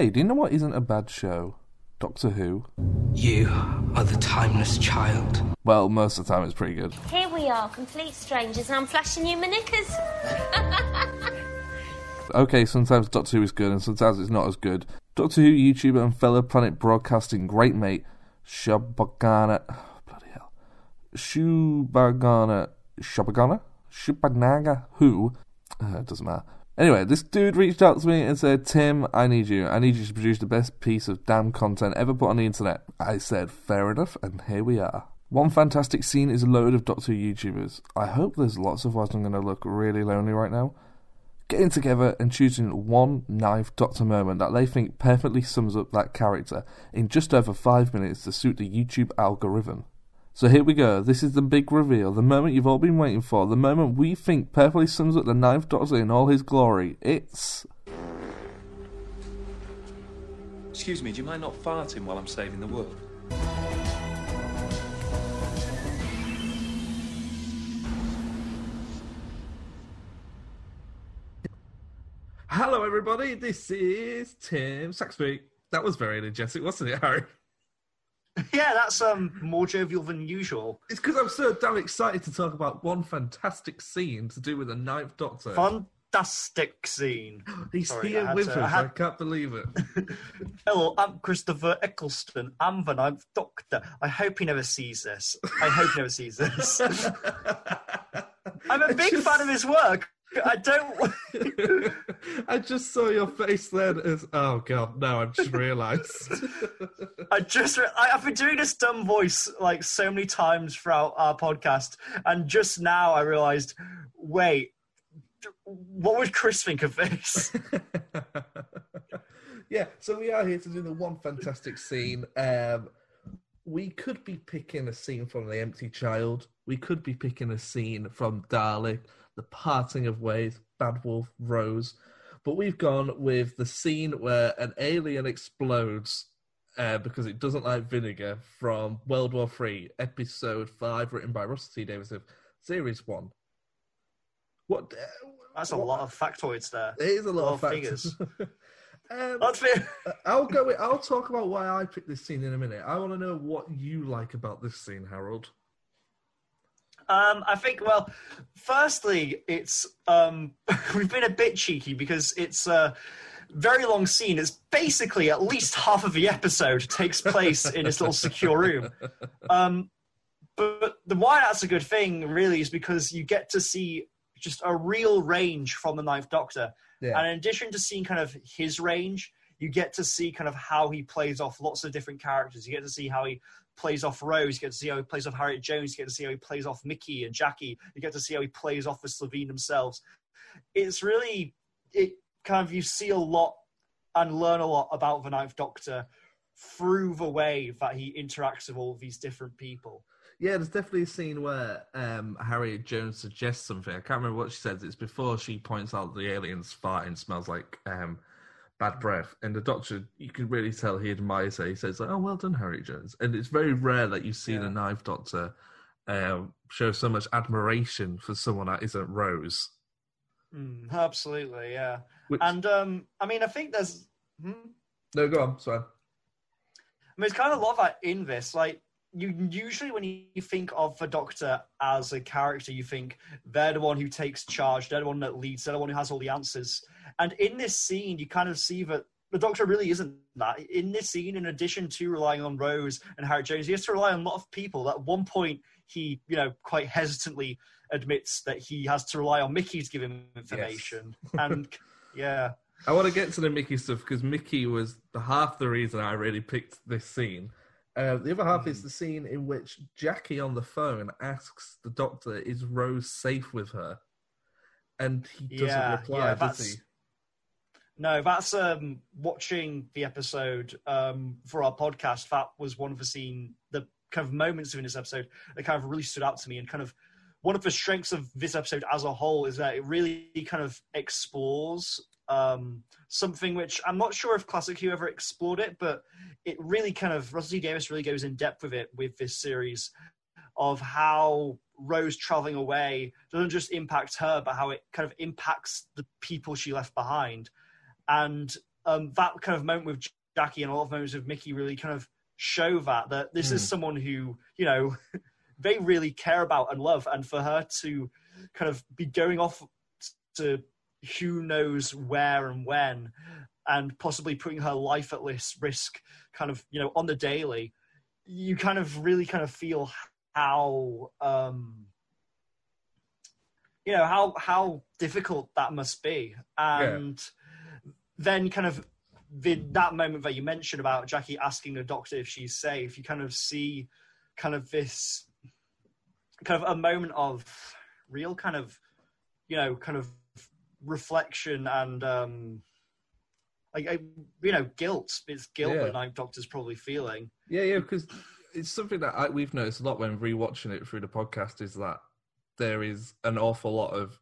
Hey, do you know what isn't a bad show? Doctor Who. You are the timeless child. Well, most of the time it's pretty good. Here we are, complete strangers, and I'm flashing you my knickers. Okay, sometimes Doctor Who is good and sometimes it's not as good. Doctor Who YouTuber and fellow Planet Broadcasting great mate Shabagana. bloody hell. Shubagana. Shabagana? Shubagnaga? Who? Uh, it doesn't matter. Anyway, this dude reached out to me and said, Tim, I need you. I need you to produce the best piece of damn content ever put on the internet. I said, fair enough, and here we are. One fantastic scene is a load of Doctor YouTubers. I hope there's lots of us. I'm going to look really lonely right now getting together and choosing one Ninth Doctor moment that they think perfectly sums up that character in just over five minutes to suit the YouTube algorithm. So here we go. This is the big reveal, the moment you've all been waiting for, the moment we think perfectly sums up the Ninth Doctor in all his glory. It's. Excuse me, do you mind not farting while I'm saving the world? Hello, everybody. This is Tim Saxby. That was very energetic, wasn't it, Harry? Yeah, that's um more jovial than usual. It's because I'm so damn excited to talk about one fantastic scene to do with the Ninth Doctor. Fantastic scene. He's Sorry, here with to- us. I I, can't believe it. Hello, I'm Christopher Eccleston. I'm the Ninth Doctor. I hope he never sees this. I hope he never sees this. I'm a big fan of his work. I don't. I just saw your face then as oh god, no, I just realised. I just. re- I, I've been doing this dumb voice like so many times throughout our podcast, and just now I realised. Wait, what would Chris think of this? yeah, so we are here to do the one fantastic scene. Um, we could be picking a scene from The Empty Child. We could be picking a scene from Dalek, The Parting of Ways, Bad Wolf, Rose. But we've gone with the scene where an alien explodes uh, because it doesn't like vinegar from World War Three, Episode Five, written by Russell T Davies of Series One. What? uh, That's a lot of factoids there. It is a lot, lot of of factors. um, Let's. I'll go. I'll talk about why I picked this scene in a minute. I want to know what you like about this scene, Harold. Um, I think. Well, firstly, it's um, we've been a bit cheeky because it's a very long scene. It's basically at least half of the episode takes place in this little secure room. Um, but the why that's a good thing, really, is because you get to see just a real range from the Ninth Doctor. Yeah. And in addition to seeing kind of his range, you get to see kind of how he plays off lots of different characters. You get to see how he plays off Rose. You get to see how he plays off Harriet Jones. You get to see how he plays off Mickey and Jackie. You get to see how he plays off the Slitheen themselves. It's really, it kind of, you see a lot and learn a lot about the Ninth Doctor through the way that he interacts with all these different people. Yeah, there's definitely a scene where um, Harriet Jones suggests something. I can't remember what she says. It's before she points out the alien's farting smells like um, bad breath, and the doctor, you can really tell he admires her. He says, like, "Oh, well done, Harry Jones." And it's very rare that you see Yeah. the Ninth Doctor um, show so much admiration for someone that isn't Rose. Mm, absolutely, yeah. Which, And um, I mean, I think there's. Hmm? no, go on. Sorry. I mean, it's kind of a lot of that in this. Like, you usually when you think of the Doctor as a character, you think they're the one who takes charge, they're the one that leads, they're the one who has all the answers. And in this scene, you kind of see that the Doctor really isn't that. In this scene, in addition to relying on Rose and harry Jones, he has to rely on a lot of people. At one point, he, you know, quite hesitantly admits that he has to rely on Mickey to give him information. And yeah. I want to get to the Mickey stuff because Mickey was the half the reason I really picked this scene. Uh, the other half is the scene in which Jackie on the phone asks the doctor, "Is Rose safe with her?" And he doesn't Yeah, reply, yeah, does he? No, that's um watching the episode um for our podcast. That was one of the scene, the kind of moments in this episode that kind of really stood out to me, and kind of one of the strengths of this episode as a whole is that it really kind of explores um something which I'm not sure if Classic Who ever explored it, but it really kind of Russell T Davies really goes in depth with it with this series of how Rose traveling away doesn't just impact her, but how it kind of impacts the people she left behind. And um, that kind of moment with Jackie and a lot of moments with Mickey really kind of show that that this is Mm. someone who you know they really care about and love, and for her to kind of be going off to who knows where and when, and possibly putting her life at risk, risk kind of you know on the daily, you kind of really kind of feel how um, you know how how difficult that must be, and then kind of the, that moment that you mentioned about Jackie asking the doctor if she's safe, you kind of see kind of this kind of a moment of real kind of you know kind of reflection and um like I, you know guilt it's guilt Yeah. that Ninth Doctor's probably feeling Yeah, yeah, because it's something that I, we've noticed a lot when rewatching it through the podcast is that there is an awful lot of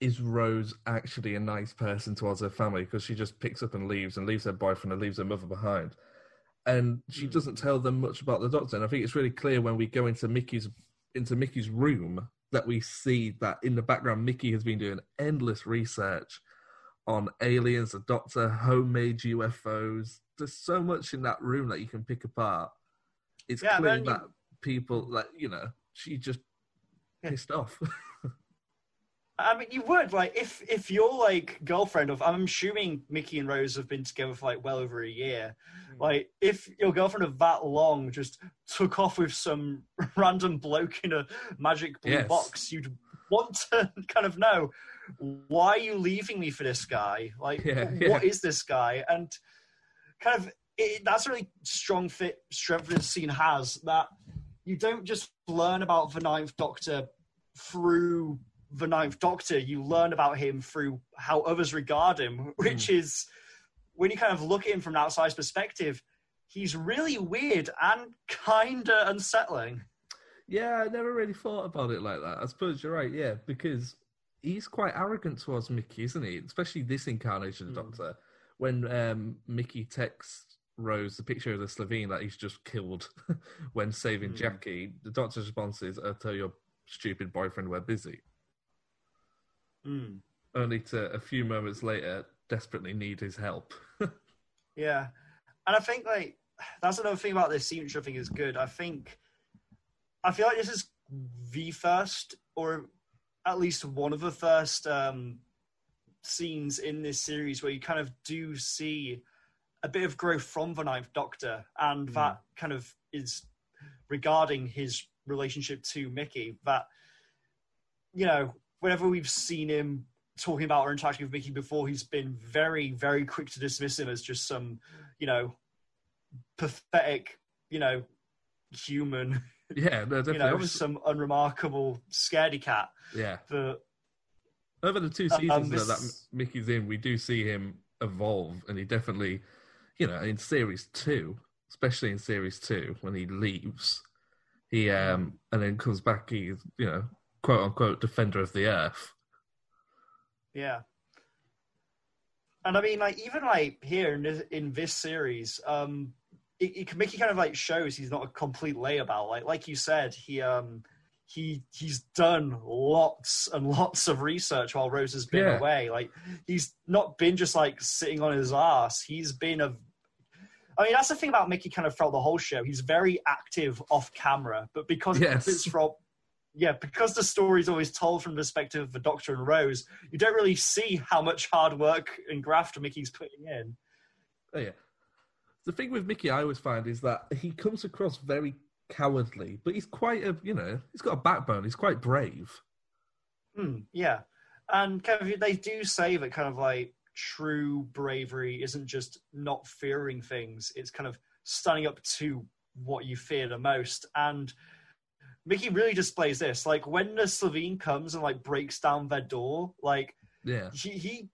is Rose actually a nice person towards her family because she just picks up and leaves and leaves her boyfriend and leaves her mother behind. And she doesn't tell them much about the doctor. And I think it's really clear when we go into Mickey's into Mickey's room that we see that in the background Mickey has been doing endless research on aliens, the doctor, homemade UFOs. There's so much in that room that you can pick apart. It's Yeah, clear then you- that people like you know, she just pissed off. I mean, you would like if if your like girlfriend of I'm assuming Mickey and Rose have been together for like well over a year. Mm. Like if your girlfriend of that long just took off with some random bloke in a magic blue Yes. box, you'd want to kind of know why are you leaving me for this guy? Like, Yeah, what yeah. is this guy? And kind of it, that's a really strong fit strength this scene has that you don't just learn about the Ninth Doctor through the Ninth Doctor. You learn about him through how others regard him, hmm. which is when you kind of look at him from an outside perspective, he's really weird and kinda unsettling. Yeah, I never really thought about it like that. I suppose you're right, yeah, because he's quite arrogant towards Mickey, isn't he? Especially this incarnation of the Doctor. When um, Mickey texts Rose the picture of the Slitheen that he's just killed when saving hmm. Jackie, the Doctor's response is, I'll tell your stupid boyfriend we're busy. Hmm. Only to a few moments later desperately need his help. Yeah, and I think like that's another thing about this scene which I think is good. I think I feel like this is the first, or at least one of the first um, scenes in this series where you kind of do see a bit of growth from the Ninth Doctor, and that kind of is regarding his relationship to Mickey. That you know, whenever we've seen him talking about or interacting with Mickey before, he's been very, very quick to dismiss him as just some, you know, pathetic, you know, human, yeah, no, you know, some unremarkable scaredy cat. yeah. But Over the two Um, seasons this- though, that Mickey's in, we do see him evolve, and he definitely, you know, in series two, especially in series two, when he leaves, he um and then comes back, he's you know, quote unquote defender of the earth. yeah. And I mean, like even like here in this, in this series, um, it, it, Mickey kind of like shows he's not a complete layabout. Like like you said, he um he he's done lots and lots of research while Rose has been Yeah. away. Like he's not been just like sitting on his ass. He's been a I mean, that's the thing about Mickey kind of throughout the whole show. He's very active off camera, but because Yes. it's from yeah, because the story's always told from the perspective of the Doctor and Rose, you don't really see how much hard work and graft Mickey's putting in. Oh yeah. The thing with Mickey, I always find, is that he comes across very cowardly, but he's quite a, you know, he's got a backbone. He's quite brave. Hmm, yeah, and kind of they do say that kind of like true bravery isn't just not fearing things; it's kind of standing up to what you fear the most. And Mickey really displays this. Like when the Slitheen comes and like breaks down their door, like Yeah. he he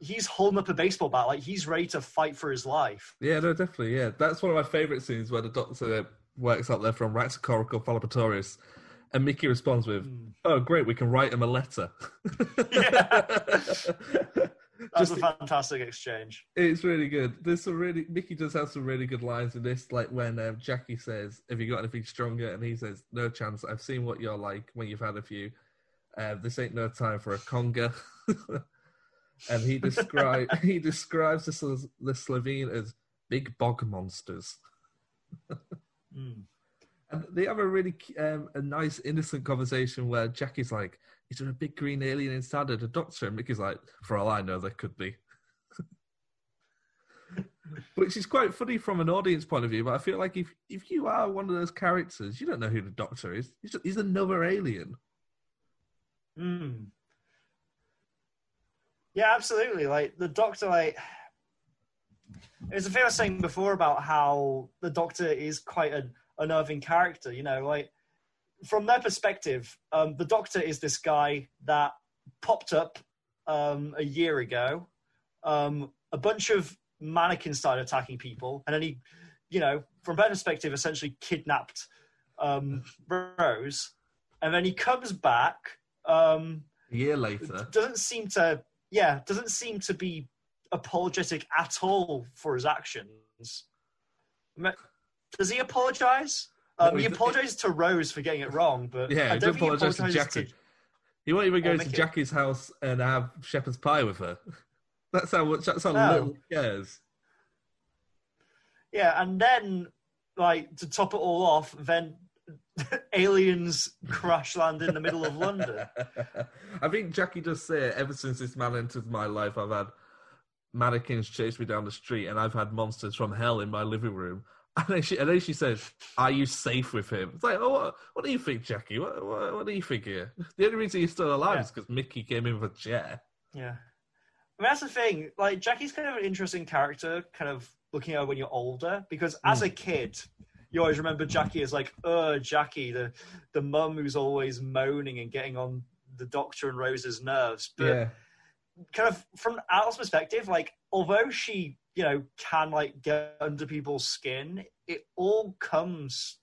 he's holding up a baseball bat, like he's ready to fight for his life. Yeah, no, definitely. Yeah, that's one of my favourite scenes where the doctor works out there from Raxacoricofallapatorius, and Mickey responds with, hmm. "Oh, great, we can write him a letter." That's Just- a fantastic exchange. it's really good. There's some really Mickey does have some really good lines in this, like when um, Jackie says, "Have you got anything stronger?" and he says, "No chance. I've seen what you're like when you've had a few. Uh, this ain't no time for a conga." and he describe he describes the, the Slitheen as big bog monsters. Mm. And they have a really um, a nice innocent conversation where Jackie's like, "Is there a big green alien inside of the Doctor?" And Mickey's like, "For all I know, there could be." Which is quite funny from an audience point of view, but I feel like if if you are one of those characters, you don't know who the Doctor is. He's, he's another alien. Mm. Yeah, absolutely. Like the Doctor, like it's a thing I was saying before about how the Doctor is quite an unnerving character. You know, like from their perspective, um, the Doctor is this guy that popped up um, a year ago. Um, a bunch of mannequins started attacking people, and then he, you know, from their perspective, essentially kidnapped um, Rose, and then he comes back. Um, A year later, doesn't seem to yeah doesn't seem to be apologetic at all for his actions does he apologize um, No, he apologizes to rose for getting it wrong but yeah, i he don't he apologise to Jackie. He won't even go Oh, to. Jackie's house and have shepherd's pie with her. That's how much. That's how No. little he cares. yeah and then like to top it all off then aliens crash land in the middle of london I think Jackie does say ever since this man entered my life, I've had mannequins chase me down the street, and I've had monsters from hell in my living room. And then she, and then she says, "Are you safe with him?" It's like, oh, what, what do you think, Jackie? What, what, what do you think here? The only reason he's still alive Yeah. is because Mickey came in with a chair. Yeah. I mean, that's the thing. Like, Jackie's kind of an interesting character, kind of looking at when you're older, because as a kid, you always remember Jackie as like, uh, Jackie, the the mum who's always moaning and getting on the doctor and Rose's nerves. But kind of from Al's perspective, like, although she, you know, can like get under people's skin, it all comes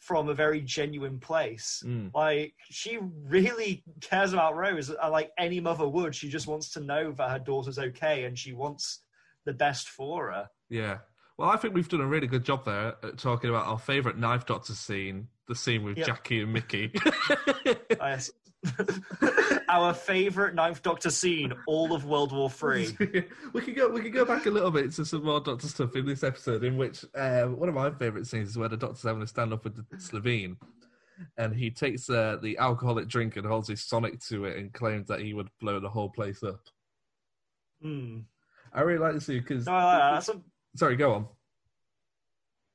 from a very genuine place. Mm. Like she really cares about Rose, uh, like any mother would. She just wants to know that her daughter's okay, and she wants the best for her. Yeah. Well, I think we've done a really good job there at talking about our favourite Ninth Doctor scene, the scene with Yep. Jackie and Mickey. I s- Our favorite Ninth Doctor scene, all of World War Three. we could go. We could go back a little bit to some more Doctor stuff in this episode, in which uh, one of my favourite scenes is where the Doctor's having a stand up with the Slitheen, and he takes uh, the alcoholic drink and holds his Sonic to it and claims that he would blow the whole place up. Hmm. I really like this scene because. No, like that. A, Sorry, go on.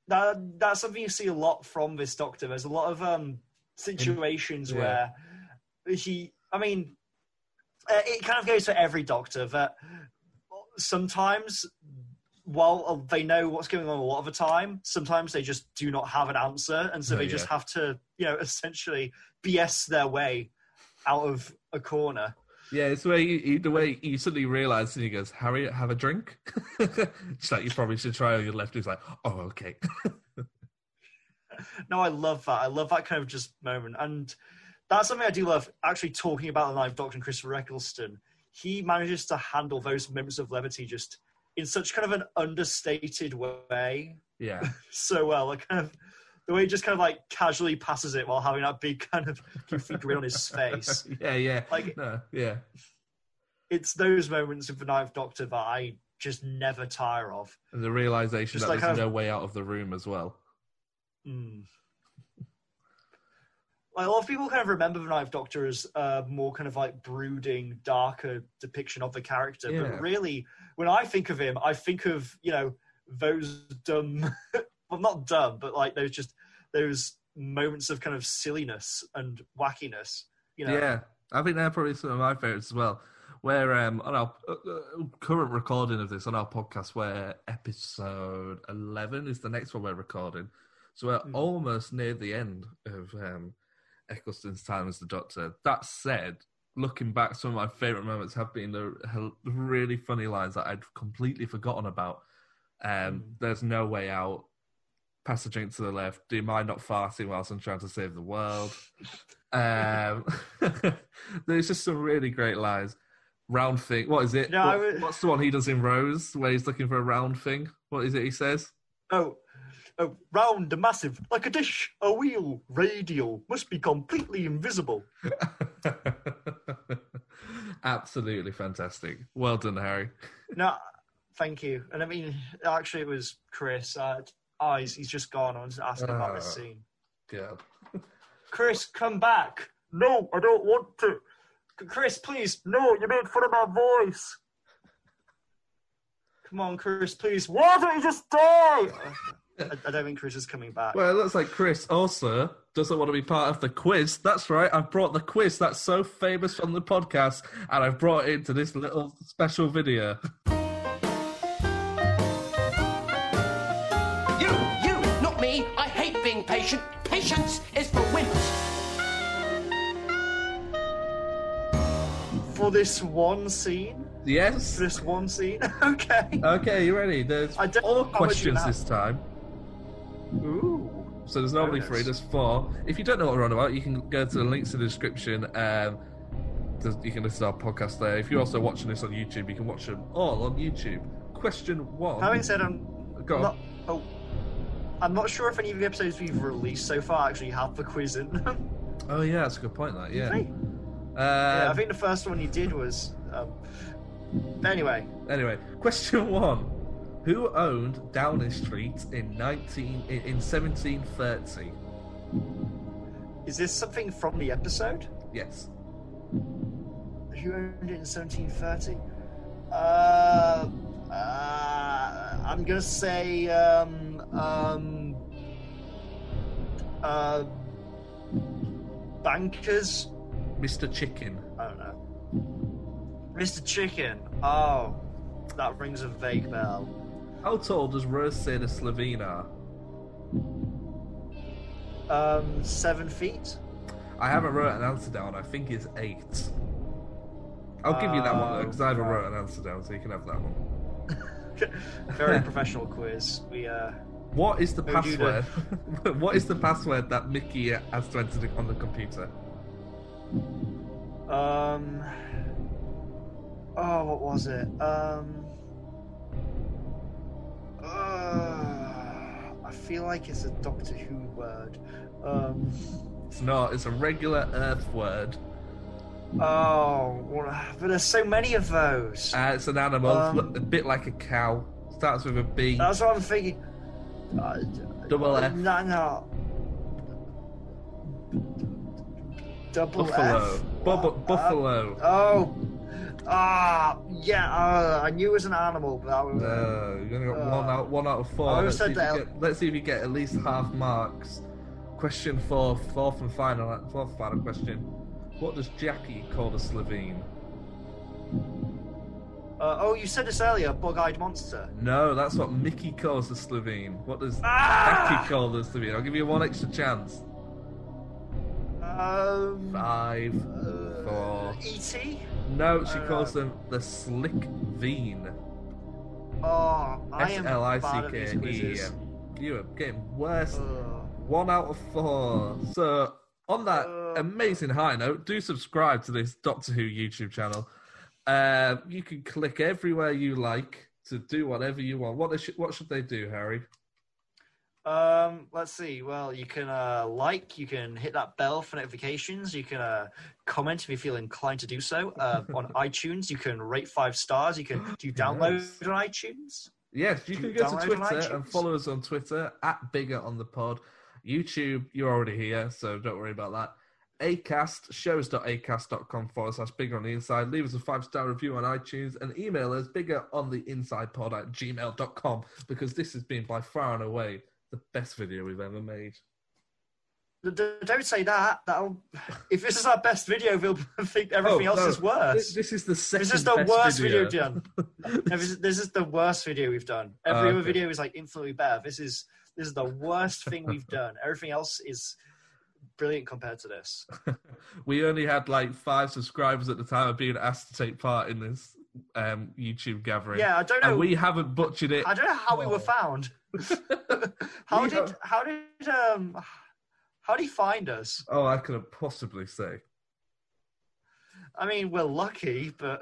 That, that's something you see a lot from this Doctor. There's a lot of um, situations Yeah. where he, I mean, uh, it kind of goes for every Doctor that sometimes, while uh, they know what's going on a lot of the time, sometimes they just do not have an answer, and so Oh, they yeah. just have to, you know, essentially BS their way out of a corner. Yeah, it's the way he- the way suddenly realizes and he goes, "Harriet, have a drink." it's like you probably should try on your left. He's like, "Oh, okay." No, I love that. I love that kind of just moment. And that's something I do love actually talking about the Ninth Doctor and Christopher Eccleston. He manages to handle those moments of levity just in such kind of an understated way yeah, so well. Like kind of the way he just kind of like casually passes it while having that big kind of goofy grin on his face. yeah, yeah. Like- no, yeah. It's those moments of the Ninth Doctor that I just never tire of. And the realization Just that like there's kind of- no way out of the room as well. Mm. Like a lot of people kind of remember the Ninth Doctor as a more kind of like brooding, darker depiction of the character. Yeah. But really, when I think of him, I think of you know those dumb, well, not dumb, but like there's just those moments of kind of silliness and wackiness. You know, Yeah, I think they're probably some of my favorites as well. Where um, on our uh, uh, current recording of this on our podcast, where episode eleven is the next one we're recording, so we're Mhm. almost near the end of um, Eccleston's time as the Doctor. That said, looking back, some of my favorite moments have been the really funny lines that I'd completely forgotten about. Um, Mhm. There's no way out. Pass the drink to the left. Do you mind not farting whilst I'm trying to save the world? Um, there's just some really great lines. Round thing. What is it? No, What- would- What's the one he does in Rose where he's looking for a round thing? What is it he says? Oh, oh, round, a massive, like a dish, a wheel, radial, must be completely invisible. Absolutely fantastic. Well done, Harry. No, thank you. And I mean, actually, it was Chris. Uh, oh, he's, he's just gone. I was asking about this Ah. scene. Yeah. Chris, come back. No, I don't want to. Chris, please. No, you made fun of my voice. Come on, Chris, please. Why don't you just die? I, I don't think Chris is coming back. Well, it looks like Chris also doesn't want to be part of the quiz. That's right. I've brought the quiz that's so famous from the podcast, and I've brought it into this little special video. For this one scene? Yes. For this one scene? okay. Okay, you ready? There's I don't four know how much you questions this time. Ooh. So there's normally Bonus. three, there's four. If you don't know what we're on about, you can go to the links in the description. Um, there's- you can listen to our podcast there. If you're also watching this on YouTube, you can watch them all on YouTube. Question one. Having said I'm Go on. not, oh, I'm not sure if any of the episodes we've released so far actually have the quiz in them. Oh yeah, that's a good point. That yeah. Right. Um, yeah, I think the first one you did was. Um, anyway, Anyway, question one: Who owned Downing Street in nineteen in, in seventeen thirty? is this something from the episode? Yes. Who owned it in 1730? Uh, uh, I'm gonna say um, um, uh, bankers. Mr. Chicken. I don't know. Mr. Chicken. Oh, that rings a vague bell. How tall does Rose say the Slitheen are? Um, seven feet. I haven't wrote an answer down. I think it's eight. I'll give you that one though, because I haven't Oh, wrote an answer down, so you can have that one. Very professional quiz. We uh, What is the Who do you do? password? what is the password that Mickey has to enter on the computer? Um. Oh, what was it? Um. Uh, I feel like it's a Doctor Who word. Um. It's not. It's a regular Earth word. Oh, but there's so many of those. Uh, it's an animal, Um, a bit like a cow. Starts with a B. That's what I'm thinking. Uh, Double F. No, no. Double Buffalo. F. What? buffalo. Uh, oh. Ah, yeah. Uh, I knew it was an animal, but that was. Uh, you're gonna get one Uh, out, one out of four. I Let's see, you that- get, let's see if you get at least half marks. Question four, fourth and final, fourth and final question. What does Jackie call the Slitheen? Uh, oh, you said this earlier. Bug-eyed monster. No, that's what Mickey calls the Slitheen. What does Ah! Jackie call the Slitheen? I'll give you one extra chance. Um. Five, uh, four. E.T. No, she uh, calls them the Slick Veen. Oh, I S am L I at these E. You are getting worse. One out of four. So, on that amazing high note, do subscribe to this Doctor Who YouTube channel. Uh, you can click everywhere you like to do whatever you want. What, sh- what should they do, Harry? Um, let's see. Well, you can uh, like, you can hit that bell for notifications, you can uh, comment if you feel inclined to do so. Uh, on iTunes, you can rate five stars. You can do you download Nice. on iTunes. Yes, you Do can you go to Twitter and follow us on Twitter at Bigger on the Pod. YouTube, you're already here, so don't worry about that. Acast, shows.acast.com forward slash bigger on the inside. Leave us a five star review on iTunes and email us bigger on the inside pod at gmail.com because this has been by far and away the best video we've ever made. Don't say that. That'll. If this is our best video, we'll think everything Oh, else no, is worse. This, this is the second This is the worst video. video done. No, this, is, this is the worst video we've done. Every Oh, other video is like infinitely better. This is this is the worst thing we've done. Everything else is brilliant compared to this. we only had like five subscribers at the time of being asked to take part in this um, YouTube gathering. Yeah, I don't know. And we haven't butchered it. I don't know how we were Oh. found. how We did how did um how did he find us? Oh, I couldn't possibly say. I mean, we're lucky, but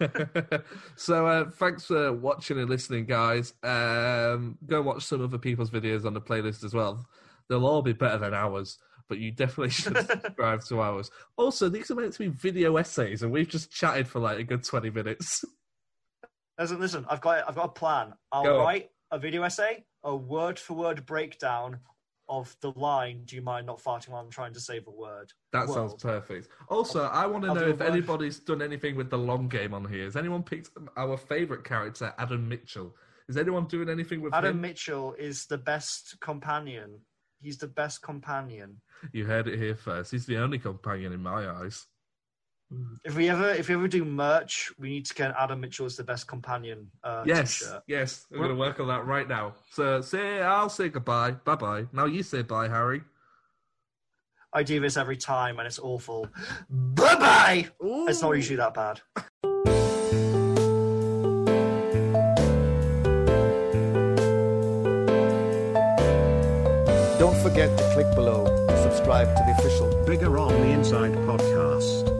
so uh, thanks for watching and listening, guys. Um, go watch some other people's videos on the playlist as well. They'll all be better than ours, but you definitely should subscribe to ours. Also, these are meant to be video essays, and we've just chatted for like a good twenty minutes. Listen, listen. I've got I've got a plan. I'll Go on. write a video essay, a word for word breakdown of the line. Do you mind not farting while I'm trying to save a word? That World. sounds perfect. Also, I want to know if anybody's done anything with the long game on here. Has anyone picked our favourite character, Adam Mitchell? Is anyone doing anything with Adam him? Mitchell is the best companion. He's the best companion. You heard it here first. He's the only companion in my eyes. If we ever if we ever do merch, we need to get Adam Mitchell as the best companion. Uh, Yes, t-shirt. yes, we're going to work on that right now. So say, I'll say goodbye. Bye bye. Now you say bye, Harry. I do this every time, and it's awful. Bye bye. It's not usually that bad. Forget to click below to subscribe to the official Bigger on the Inside podcast.